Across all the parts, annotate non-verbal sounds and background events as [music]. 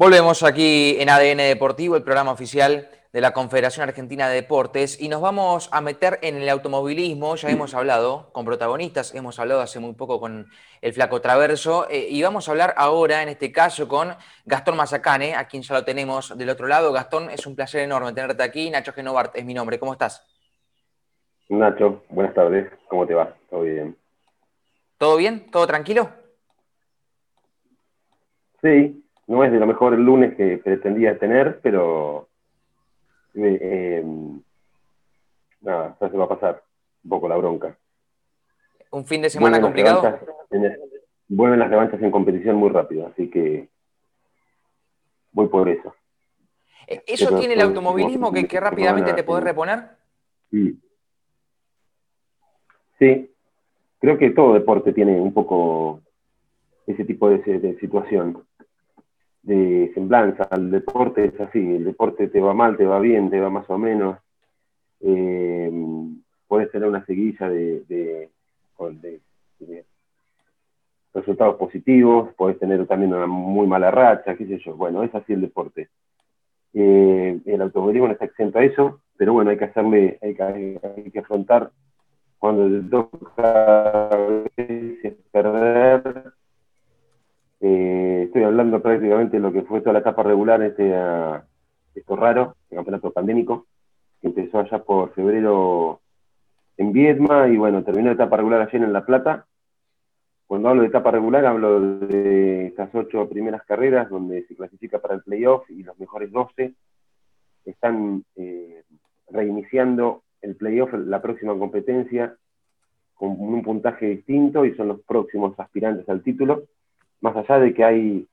Volvemos aquí en ADN Deportivo, el programa oficial de la Confederación Argentina de Deportes, y nos vamos a meter en el automovilismo. Ya hemos hablado con protagonistas, hemos hablado hace muy poco con el Flaco Traverso, eh, y vamos a hablar ahora, en este caso, con Gastón Mazacane, a quien ya lo tenemos del otro lado. Gastón, es un placer enorme tenerte aquí. Nacho Genovart es mi nombre. ¿Cómo estás? Nacho, buenas tardes. ¿Cómo te va? ¿Todo bien? ¿Todo bien? ¿Todo tranquilo? Sí, no es de lo mejor el lunes que pretendía tener, pero eh, eh, nada, ya se va a pasar un poco la bronca. ¿Un fin de semana complicado? vuelven las revanchas en competición muy rápido, así que voy por eso. Eh, ¿Eso tiene el automovilismo que, rápidamente te podés reponer? Sí. sí, creo que todo deporte tiene un poco ese tipo de situación de semblanza. El deporte es así, el deporte te va mal, te va bien, te va más o menos. Eh, puedes tener una seguilla de, resultados positivos, puedes tener también una muy mala racha, qué sé yo. Bueno, es así el deporte. Eh, el automovilismo no está exento a eso, pero bueno, hay que hacerle, hay que, hay que afrontar cuando te toca perder eh, hablando prácticamente de lo que fue toda la etapa regular, este, esto raro, el campeonato pandémico, que empezó allá por febrero en Viedma y bueno, terminó la etapa regular ayer en La Plata. Cuando hablo de etapa regular hablo de estas ocho primeras carreras donde se clasifica para el playoff y los mejores 12 están eh, reiniciando el playoff, la próxima competencia, con un puntaje distinto y son los próximos aspirantes al título más allá de que hay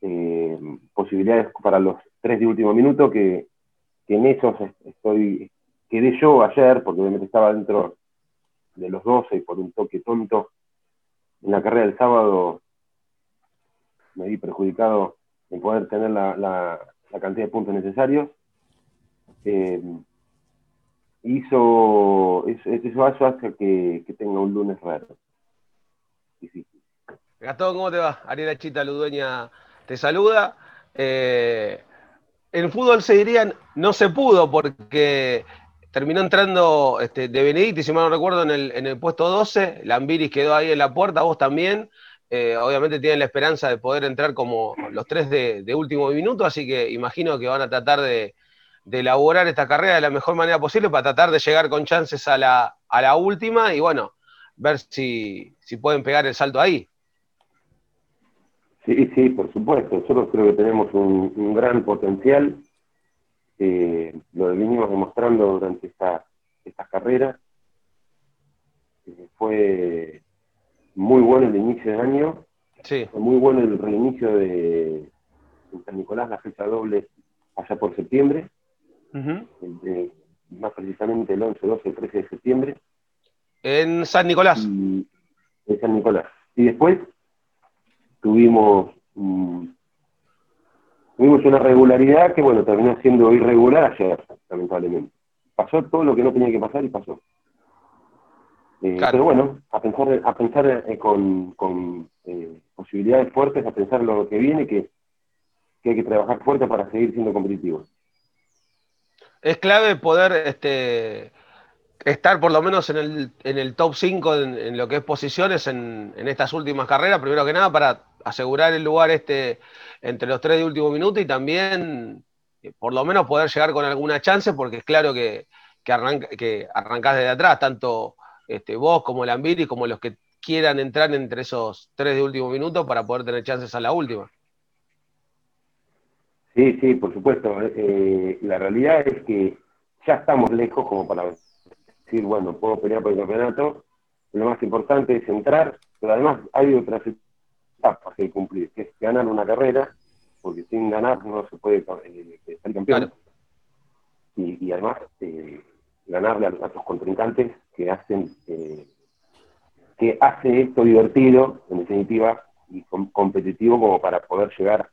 eh, posibilidades para los tres de último minuto, que, en esos estoy, quedé yo ayer, porque obviamente estaba dentro de los 12 y por un toque tonto en la carrera del sábado me vi perjudicado en poder tener la, cantidad de puntos necesarios. Eh, hizo, eso, eso hace que, que tenga un lunes raro. Gastón, ¿cómo te va? Ariela Chita Ludueña te saluda. Eh, en fútbol se dirían, no se pudo porque terminó entrando este, de Benedicti, si mal no recuerdo, en el, puesto 12. Lambiris quedó ahí en la puerta, vos también. Eh, obviamente tienen la esperanza de poder entrar como los tres de, último minuto, así que imagino que van a tratar de, elaborar esta carrera de la mejor manera posible para tratar de llegar con chances a la, a la última y bueno, ver si, si pueden pegar el salto ahí. Sí, sí, por supuesto. Nosotros creo que tenemos un, gran potencial. Eh, lo venimos demostrando durante esta, estas carreras. Eh, fue muy bueno el inicio de año. Sí. Fue muy bueno el reinicio de, San Nicolás, la fecha doble, allá por septiembre. más precisamente el 11, 12, 13 de septiembre. En San Nicolás. en San Nicolás. Y después tuvimos, mm, tuvimos una regularidad que, bueno, terminó siendo irregular ayer, lamentablemente. Pasó todo lo que no tenía que pasar y pasó. Eh, pero bueno, a pensar, a pensar eh, con, eh, posibilidades fuertes, a pensar lo que viene, que, que hay que trabajar fuerte para seguir siendo competitivos. Es clave poder este, estar por lo menos en el, en el top 5 en, lo que es posiciones en, en, estas últimas carreras, primero que nada para asegurar el lugar este entre los tres de último minuto y también eh, por lo menos poder llegar con alguna chance, porque es claro que, que, arranca, que arrancás desde atrás, tanto este, vos como el Ambiri, como los que quieran entrar entre esos tres de último minuto para poder tener chances a la última. Sí, sí, por supuesto. Eh, la realidad es que ya estamos lejos como para decir, bueno, puedo pelear por el campeonato. Lo más importante es entrar, pero además hay otras etapas que cumplir, que es ganar una carrera, porque sin ganar no se puede eh, ser campeón. Y, además eh, ganarle a, tus contrincantes que hacen eh, que hace esto divertido, en definitiva, y competitivo como para poder llegar,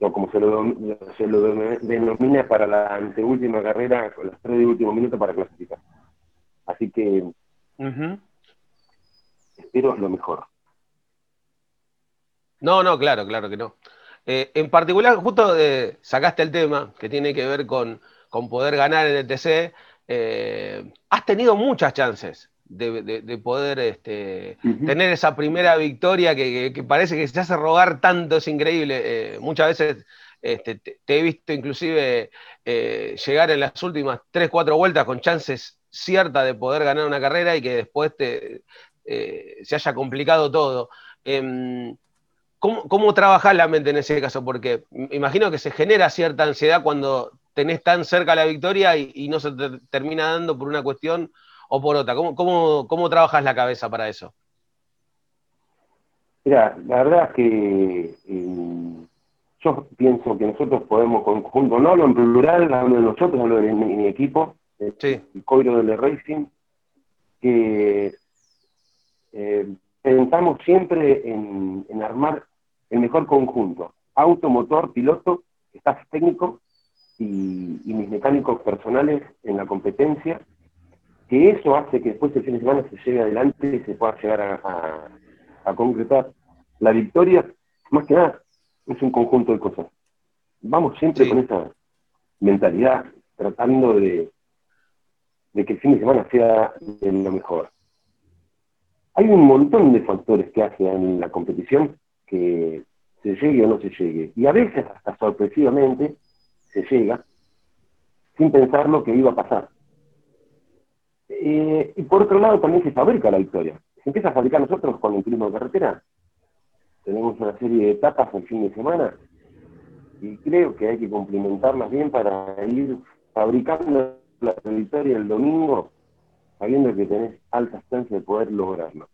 o como se lo, se lo denomina para la anteúltima carrera, con los tres de último minuto para clasificar. Así que espero lo mejor. No, no, claro, claro que no. Eh, en particular, justo eh, sacaste el tema que tiene que ver con, poder ganar en el TC. Eh, has tenido muchas chances de, poder este, tener esa primera victoria que, parece que se hace rogar tanto, es increíble. muchas veces este, te, he visto inclusive llegar en las últimas 3, 4 vueltas con chances ciertas de poder ganar una carrera y que después te, se haya complicado todo. ¿Cómo, ¿Cómo trabajar la mente en ese caso? Porque imagino que se genera cierta ansiedad cuando tenés tan cerca la victoria y, no se termina dando por una cuestión o por otra. ¿Cómo, cómo, cómo trabajas la cabeza para eso? Mira, la verdad es que eh, yo pienso que nosotros podemos conjunto, no hablo en plural, hablo de nosotros, hablo de mi, equipo, el Coiro del Racing, que eh, pensamos siempre en, en, armar el mejor conjunto, auto, motor, piloto, staff técnico y, mis mecánicos personales en la competencia, que eso hace que después el fin de semana se llegue adelante y se pueda llegar a, concretar. La victoria, más que nada, es un conjunto de cosas. Vamos siempre con esa mentalidad, tratando de, de que el fin de semana sea lo mejor. Hay un montón de factores que hacen la competición se llegue o no se llegue. Y a veces, hasta sorpresivamente, se llega sin pensar lo que iba a pasar. Eh, y por otro lado, también se fabrica la victoria. Se empieza a fabricar nosotros con el turismo de carretera. Tenemos una serie de etapas el fin de semana y creo que hay que complementarlas bien para ir fabricando la victoria el domingo, sabiendo que tenés altas chances de poder lograrlo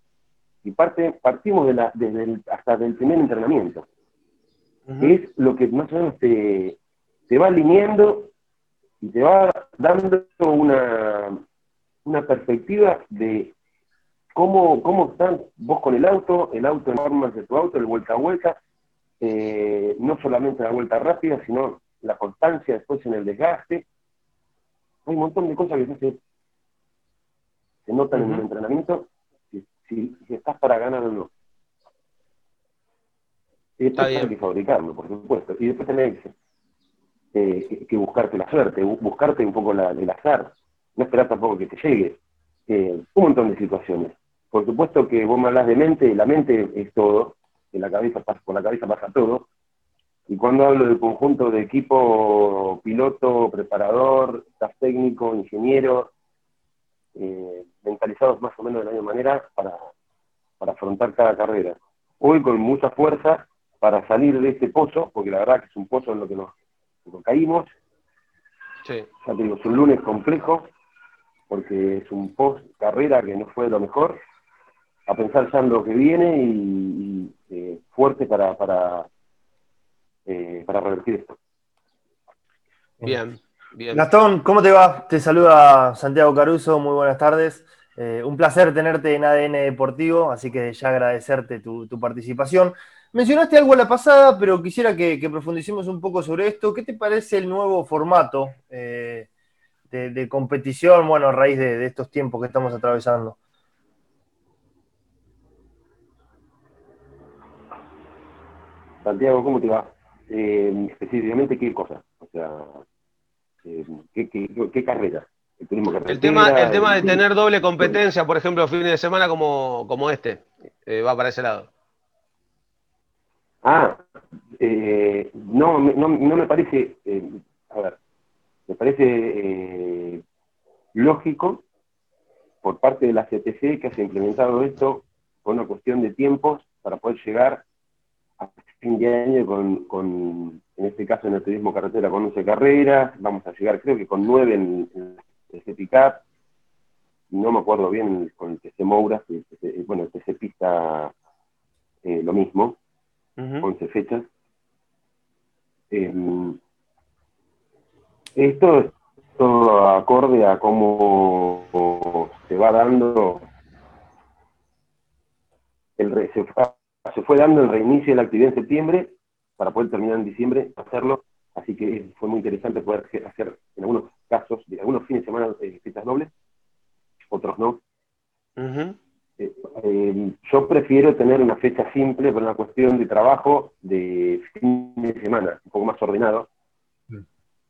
y parte, partimos de la, desde el, hasta del primer entrenamiento. Es lo que más o menos te, te va alineando y te va dando una, una perspectiva de cómo, cómo estás vos con el auto, el auto en formas de tu auto, el vuelta a vuelta, eh, no solamente la vuelta rápida, sino la constancia después en el desgaste. Hay un montón de cosas que se, se notan en el entrenamiento si, estás para ganar o no. Y después hay que fabricarlo, por supuesto. Y después tenés eh, que buscarte la suerte, buscarte un poco la, el azar. No esperar tampoco que te llegue. Eh, un montón de situaciones. Por supuesto que vos me hablas de mente, la mente es todo, en la cabeza pasa, por la cabeza pasa todo. Y cuando hablo del conjunto de equipo, piloto, preparador, staff técnico, ingeniero, eh, mentalizados más o menos de la misma manera para, afrontar cada carrera. Hoy con mucha fuerza para salir de este pozo, porque la verdad que es un pozo en lo que nos, caímos. Ya te digo, es un lunes complejo, porque es un post carrera que no fue lo mejor, a pensar ya en lo que viene y, eh, fuerte para, para, eh, para revertir esto. Bien, bien. Gastón, ¿cómo te va? Te saluda Santiago Caruso, muy buenas tardes. Eh, un placer tenerte en ADN Deportivo, así que ya agradecerte tu, participación. Mencionaste algo a la pasada, pero quisiera que, profundicemos un poco sobre esto. ¿Qué te parece el nuevo formato eh, de, competición, bueno, a raíz de, estos tiempos que estamos atravesando? Santiago, ¿cómo te va? Eh, específicamente, ¿qué cosa? O sea, ¿qué, qué carrera? El tema, el tema de tener doble competencia, por ejemplo, fines de semana como, como este, eh, va para ese lado. Ah, eh, no, no, no, me parece, eh, a ver, me parece lógico por parte de la CTC que ha implementado esto con una cuestión de tiempos para poder llegar a fin de año con, con en este caso en el turismo carretera, con 11 carreras, vamos a llegar creo que con 9 en, en ese pickup, no me acuerdo bien con el TC Moura, bueno, el TC Pista eh, lo mismo, 11 fechas. Em, esto es todo acorde a cómo se va dando el se, se, fue dando el reinicio de la actividad en septiembre para poder terminar en diciembre, hacerlo, así que fue muy interesante poder hacer en algunos casos, de algunos fines de semana, eh, fiestas dobles, otros no. eh, eh, yo prefiero tener una fecha simple por una cuestión de trabajo de fin de semana, un poco más ordenado, mm.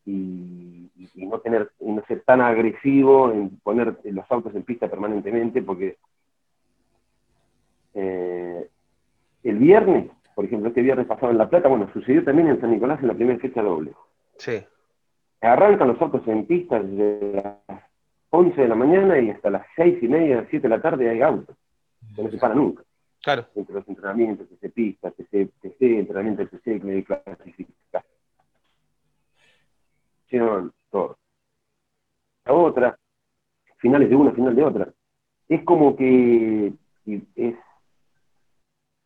y, no tener, no ser tan agresivo en poner los autos en pista permanentemente, porque eh, el viernes, por ejemplo, este viernes pasado en La Plata, bueno, sucedió también en San Nicolás en la primera fecha doble. Sí. Arrancan los autos en pista desde las 11 de la mañana y hasta las 6 y media, 7 de la tarde hay autos. no se para nunca. Claro. Entre los entrenamientos, TC pista, TC, TC, entrenamiento TC, clasificación. todo. La otra, finales de una, final de otra. Es como que es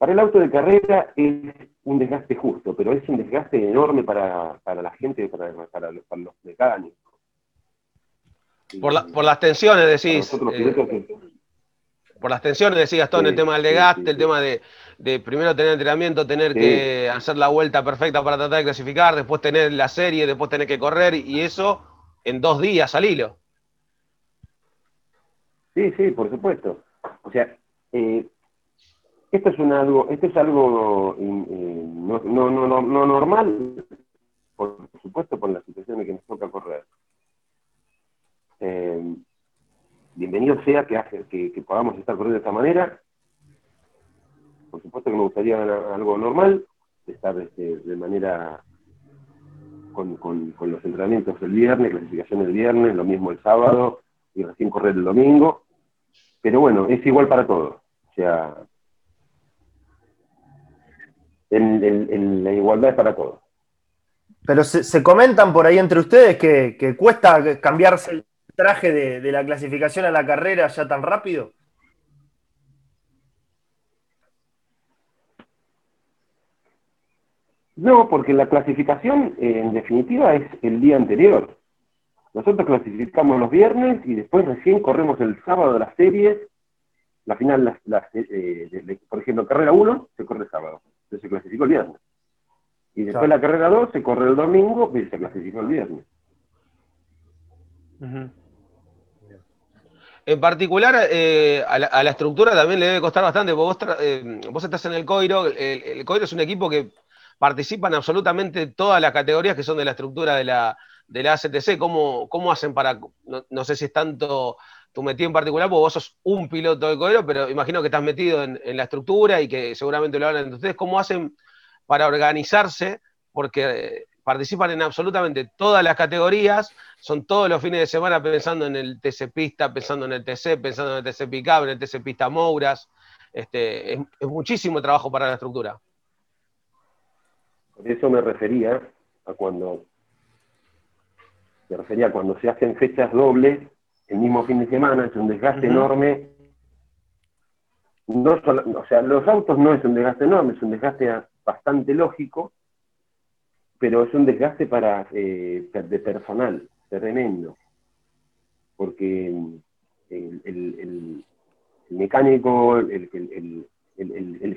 para el auto de carrera es un desgaste justo, pero es un desgaste enorme para, la gente, para, para, los, mecánicos. Por, las tensiones, decís. Eh, por las tensiones, decís Gastón, el tema del desgaste, el tema de, primero tener entrenamiento, tener que hacer la vuelta perfecta para tratar de clasificar, después tener la serie, después tener que correr, y eso en dos días al hilo. Sí, sí, por supuesto. O sea, eh, esto es, algo, esto es algo eh, no, no, normal, por supuesto, por la situación en que nos toca correr. Eh, bienvenido sea que, que, podamos estar corriendo de esta manera. Por supuesto que me gustaría algo normal, estar este, de manera con, con, los entrenamientos el viernes, clasificación el viernes, lo mismo el sábado y recién correr el domingo. Pero bueno, es igual para todos. O sea, en, la igualdad para todos. Pero se, comentan por ahí entre ustedes que, cuesta cambiarse el traje de, la clasificación a la carrera ya tan rápido. No, porque la clasificación en definitiva es el día anterior. Nosotros clasificamos los viernes y después recién corremos el sábado de las series. La final, eh, por ejemplo, carrera 1 se corre el se clasificó el viernes. Y después la carrera 2 se corre el domingo y se clasificó el viernes. En particular, eh, a, la, estructura también le debe costar bastante, vos, eh, vos estás en el Coiro, el, Coiro es un equipo que participa en absolutamente todas las categorías que son de la estructura de la, de la ACTC. ¿Cómo, ¿Cómo hacen para, no, sé si es tanto tu metido en particular, porque vos sos un piloto de Coiro, pero imagino que estás metido en, la estructura y que seguramente lo hablan entre ustedes. ¿Cómo hacen para organizarse? Porque eh, participan en absolutamente todas las categorías, son todos los fines de semana pensando en el TC Pista, pensando en el TC, pensando en el TC Picab, en el TC Pista Mouras. Este, es, muchísimo trabajo para la estructura. Por eso me refería a cuando me refería a cuando se hacen fechas dobles el mismo fin de semana, es un desgaste enorme. No o sea, los autos no es un desgaste enorme, es un desgaste bastante lógico, pero es un desgaste para eh, de personal, tremendo. Porque el, mecánico, el,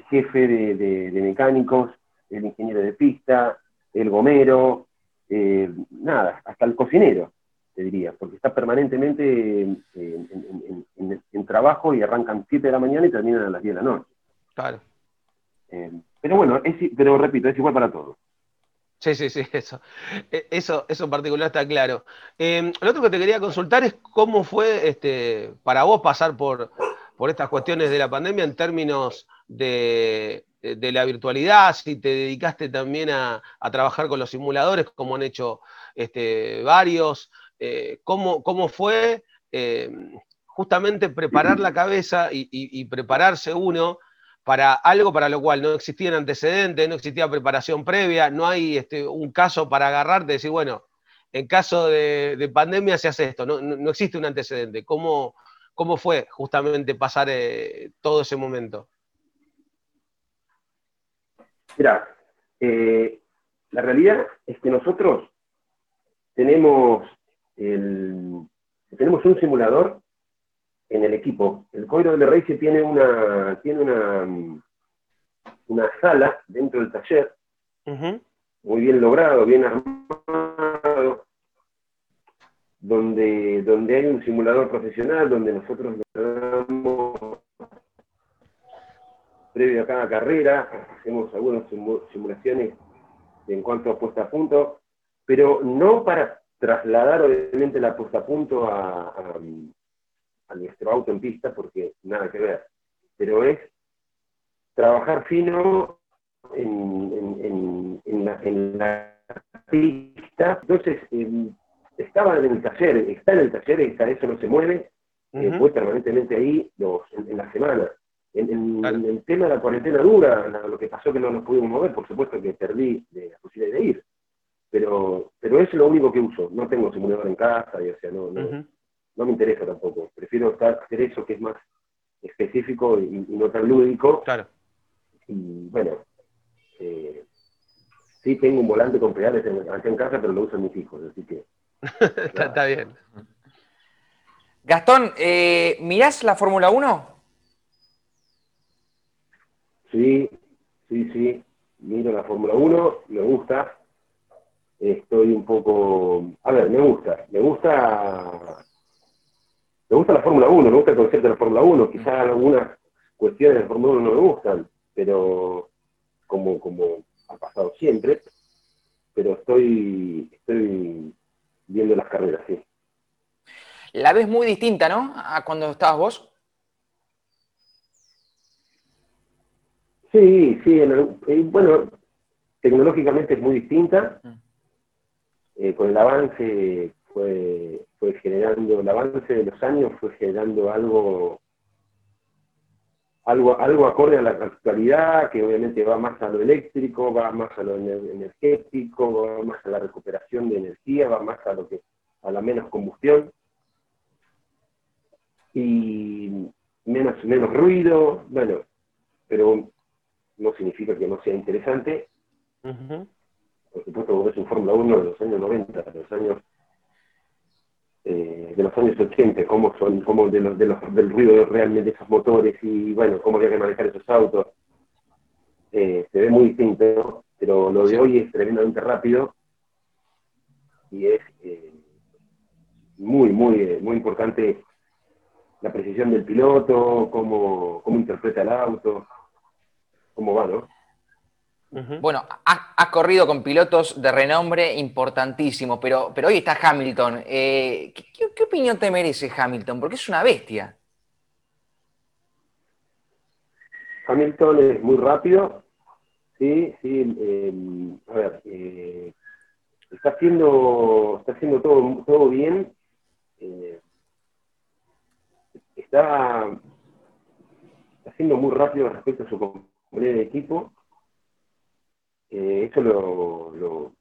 jefe de, mecánicos, el ingeniero de pista, el gomero, eh, nada, hasta el cocinero te diría, porque está permanentemente en, trabajo y arrancan 7 de la mañana y terminan a las 10 de la noche. Claro. Eh, pero bueno, es, pero repito, es igual para todos. Sí, sí, sí, eso. E, eso, eso en particular está claro. Eh, lo otro que te quería consultar es cómo fue este, para vos pasar por, por estas cuestiones de la pandemia en términos de, la virtualidad, si te dedicaste también a, a, trabajar con los simuladores, como han hecho este, varios, eh, cómo, fue eh, justamente preparar la cabeza y, prepararse uno para algo para lo cual no existían antecedentes, no existía preparación previa, no hay este, un caso para agarrarte y decir, bueno, en caso de, pandemia se hace esto, no, existe un antecedente. ¿Cómo, cómo fue justamente pasar eh, todo ese momento? Mira, la realidad es que nosotros tenemos tenemos un simulador en el equipo. El Coiro de Race tiene una, tiene una, una sala dentro del taller, muy bien logrado, bien armado, donde, donde hay un simulador profesional, donde nosotros damos previo a cada carrera, hacemos algunas simulaciones en cuanto a puesta a punto, pero no para trasladar obviamente la puesta a punto a, nuestro auto en pista, porque nada que ver, pero es trabajar fino en, la, pista. Entonces, em, estaba en el taller, está en el taller, está, eso no se mueve, uh fue permanentemente ahí los, en, la semana. En, el tema de la cuarentena dura, lo que pasó que no nos pudimos mover, por supuesto que perdí la posibilidad de ir. Pero, pero es lo único que uso. No tengo simulador en casa, y, o sea, no, no, me interesa tampoco. Prefiero hacer eso que es más específico y, no tan lúdico. Claro. Y bueno, eh, sí tengo un volante con pedales acá en casa, pero lo usan mis hijos, así que. [laughs] está, bien. Gastón, eh, ¿mirás la Fórmula 1? Sí, sí, sí. Miro la Fórmula 1, me gusta. Estoy un poco. A ver, me gusta. Me gusta. Me gusta la Fórmula 1, me gusta el concepto de la Fórmula 1. Quizás algunas cuestiones de la Fórmula 1 no me gustan, pero como, como ha pasado siempre. Pero estoy, estoy viendo las carreras, sí. La ves muy distinta, ¿no? A cuando estabas vos. Sí, sí, eh, bueno, tecnológicamente es muy distinta. Eh, con el avance fue, fue generando, el avance de los años fue generando algo, algo, algo acorde a la actualidad, que obviamente va más a lo eléctrico, va más a lo energético, va más a la recuperación de energía, va más a lo que, a la menos combustión y menos, menos ruido, bueno, pero no significa que no sea interesante. Por supuesto, vos ves un Fórmula 1 de los años 90, de los años eh, de los años 80, cómo son, cómo de los, de los, del ruido realmente de esos motores y bueno, cómo había que manejar esos autos. Eh, se ve muy distinto, pero lo de hoy es tremendamente rápido y es eh, muy, muy, muy importante la precisión del piloto, cómo, cómo interpreta el auto cómo va, ¿no? Bueno, has corrido con pilotos de renombre importantísimo, pero, pero hoy está Hamilton. Eh, ¿qué, opinión te merece Hamilton? Porque es una bestia. Hamilton es muy rápido, sí, sí. Eh, a ver, eh, está haciendo, está haciendo todo, todo bien. está, está haciendo muy rápido respecto a su de equipo, eh, eso lo,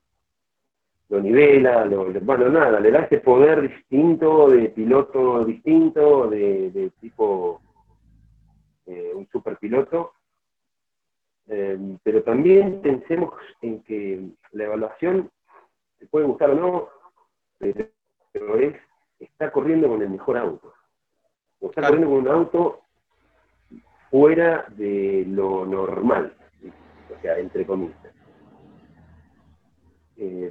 lo, nivela, lo, bueno, nada, le da ese poder distinto, de piloto distinto, de, tipo eh, un superpiloto. Eh, pero también pensemos en que la evaluación, se puede gustar o no, pero es, está corriendo con el mejor auto. O está corriendo con un auto fuera de lo normal, o sea, entre comillas. Eh,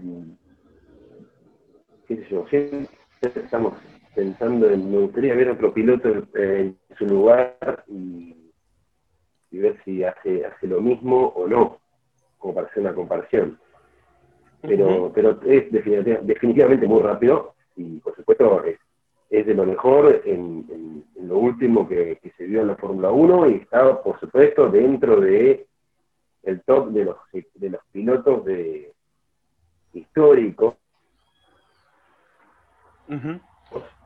qué sé yo, siempre estamos pensando en, me gustaría ver otro piloto en, su lugar y, ver si hace, hace lo mismo o no, como para hacer una comparación. Pero, pero es definitivamente muy rápido y por supuesto es es de lo mejor en, lo último que, se vio en la Fórmula 1 y está, por supuesto, dentro de el top de los, de los pilotos de históricos.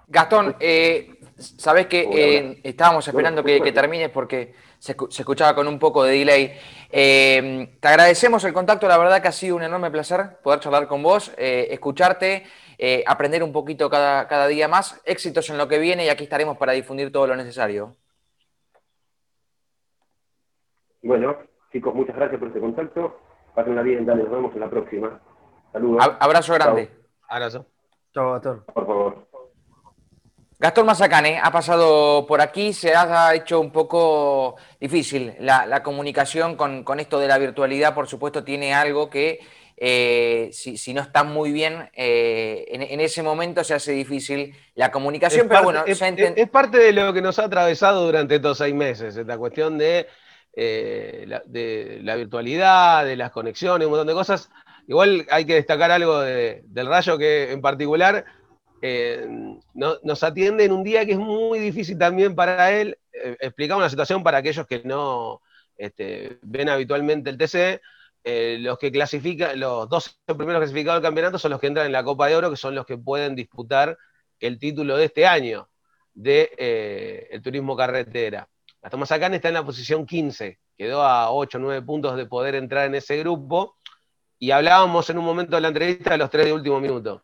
Gastón, eh, sabes que eh, estábamos esperando que, que, termines porque se, escuchaba con un poco de delay. Eh, te agradecemos el contacto, la verdad que ha sido un enorme placer poder charlar con vos, eh, escucharte eh, aprender un poquito cada, cada día más. Éxitos en lo que viene y aquí estaremos para difundir todo lo necesario. Bueno, chicos, muchas gracias por este contacto. Pásenla bien, dale, nos vemos en la próxima. Saludos. Abrazo grande. Abrazo. Chao, Gastón. Por favor. Gastón Mazacane ha pasado por aquí, se ha hecho un poco difícil la, comunicación con, con, esto de la virtualidad, por supuesto tiene algo que eh, si, no está muy bien, eh, en, ese momento se hace difícil la comunicación, es pero parte, bueno, es, parte de lo que nos ha atravesado durante estos seis meses, esta cuestión de eh, de la virtualidad, de las conexiones, un montón de cosas. Igual hay que destacar algo del Rayo que en particular eh, nos atiende en un día que es muy difícil también para él. Eh, explicamos una situación para aquellos que no este, ven habitualmente el TC. Eh, los que clasifican, los dos primeros clasificados del campeonato son los que entran en la Copa de Oro, que son los que pueden disputar el título de este año de el turismo carretera. Gastón Mazacán está en la posición 15, quedó a 8 o 9 puntos de poder entrar en ese grupo. Y hablábamos en un momento de la entrevista de los tres de último minuto.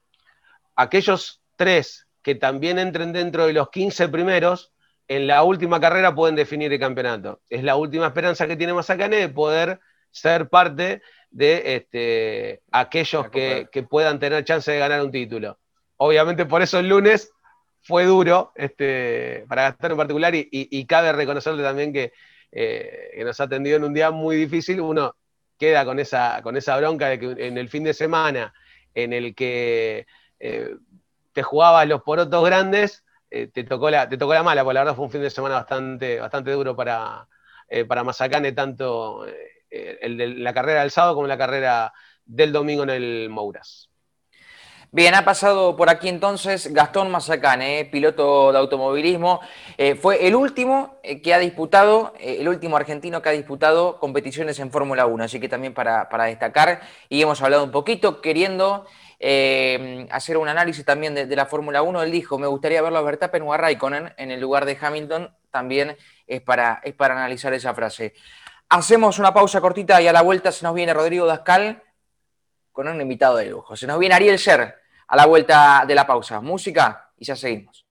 Aquellos tres que también entren dentro de los 15 primeros, en la última carrera pueden definir el campeonato. Es la última esperanza que tiene Mazacané de poder ser parte de este, aquellos que, puedan tener chance de ganar un título. Obviamente por eso el lunes fue duro este, para gastar en particular y, cabe reconocerle también que, eh, que, nos ha atendido en un día muy difícil. Uno queda con esa, con esa bronca de que en el fin de semana en el que eh, te jugabas los porotos grandes, eh, te, tocó la, te tocó la mala, porque la verdad fue un fin de semana bastante, bastante duro para, eh, para Mazacane, tanto el de la carrera del sábado como la carrera del domingo en el Mouras. Bien, ha pasado por aquí entonces Gastón Mazacane, piloto de automovilismo. fue el último que ha disputado, el último argentino que ha disputado competiciones en Fórmula 1, así que también para, para, destacar. Y hemos hablado un poquito queriendo eh, hacer un análisis también de, la Fórmula 1. Él dijo, me gustaría verlo a Verstappen o a Raikkonen en el lugar de Hamilton. También es para, es para analizar esa frase. Hacemos una pausa cortita y a la vuelta se nos viene Rodrigo Dascal con un invitado de lujo. Se nos viene Ariel Ser a la vuelta de la pausa. Música y ya seguimos.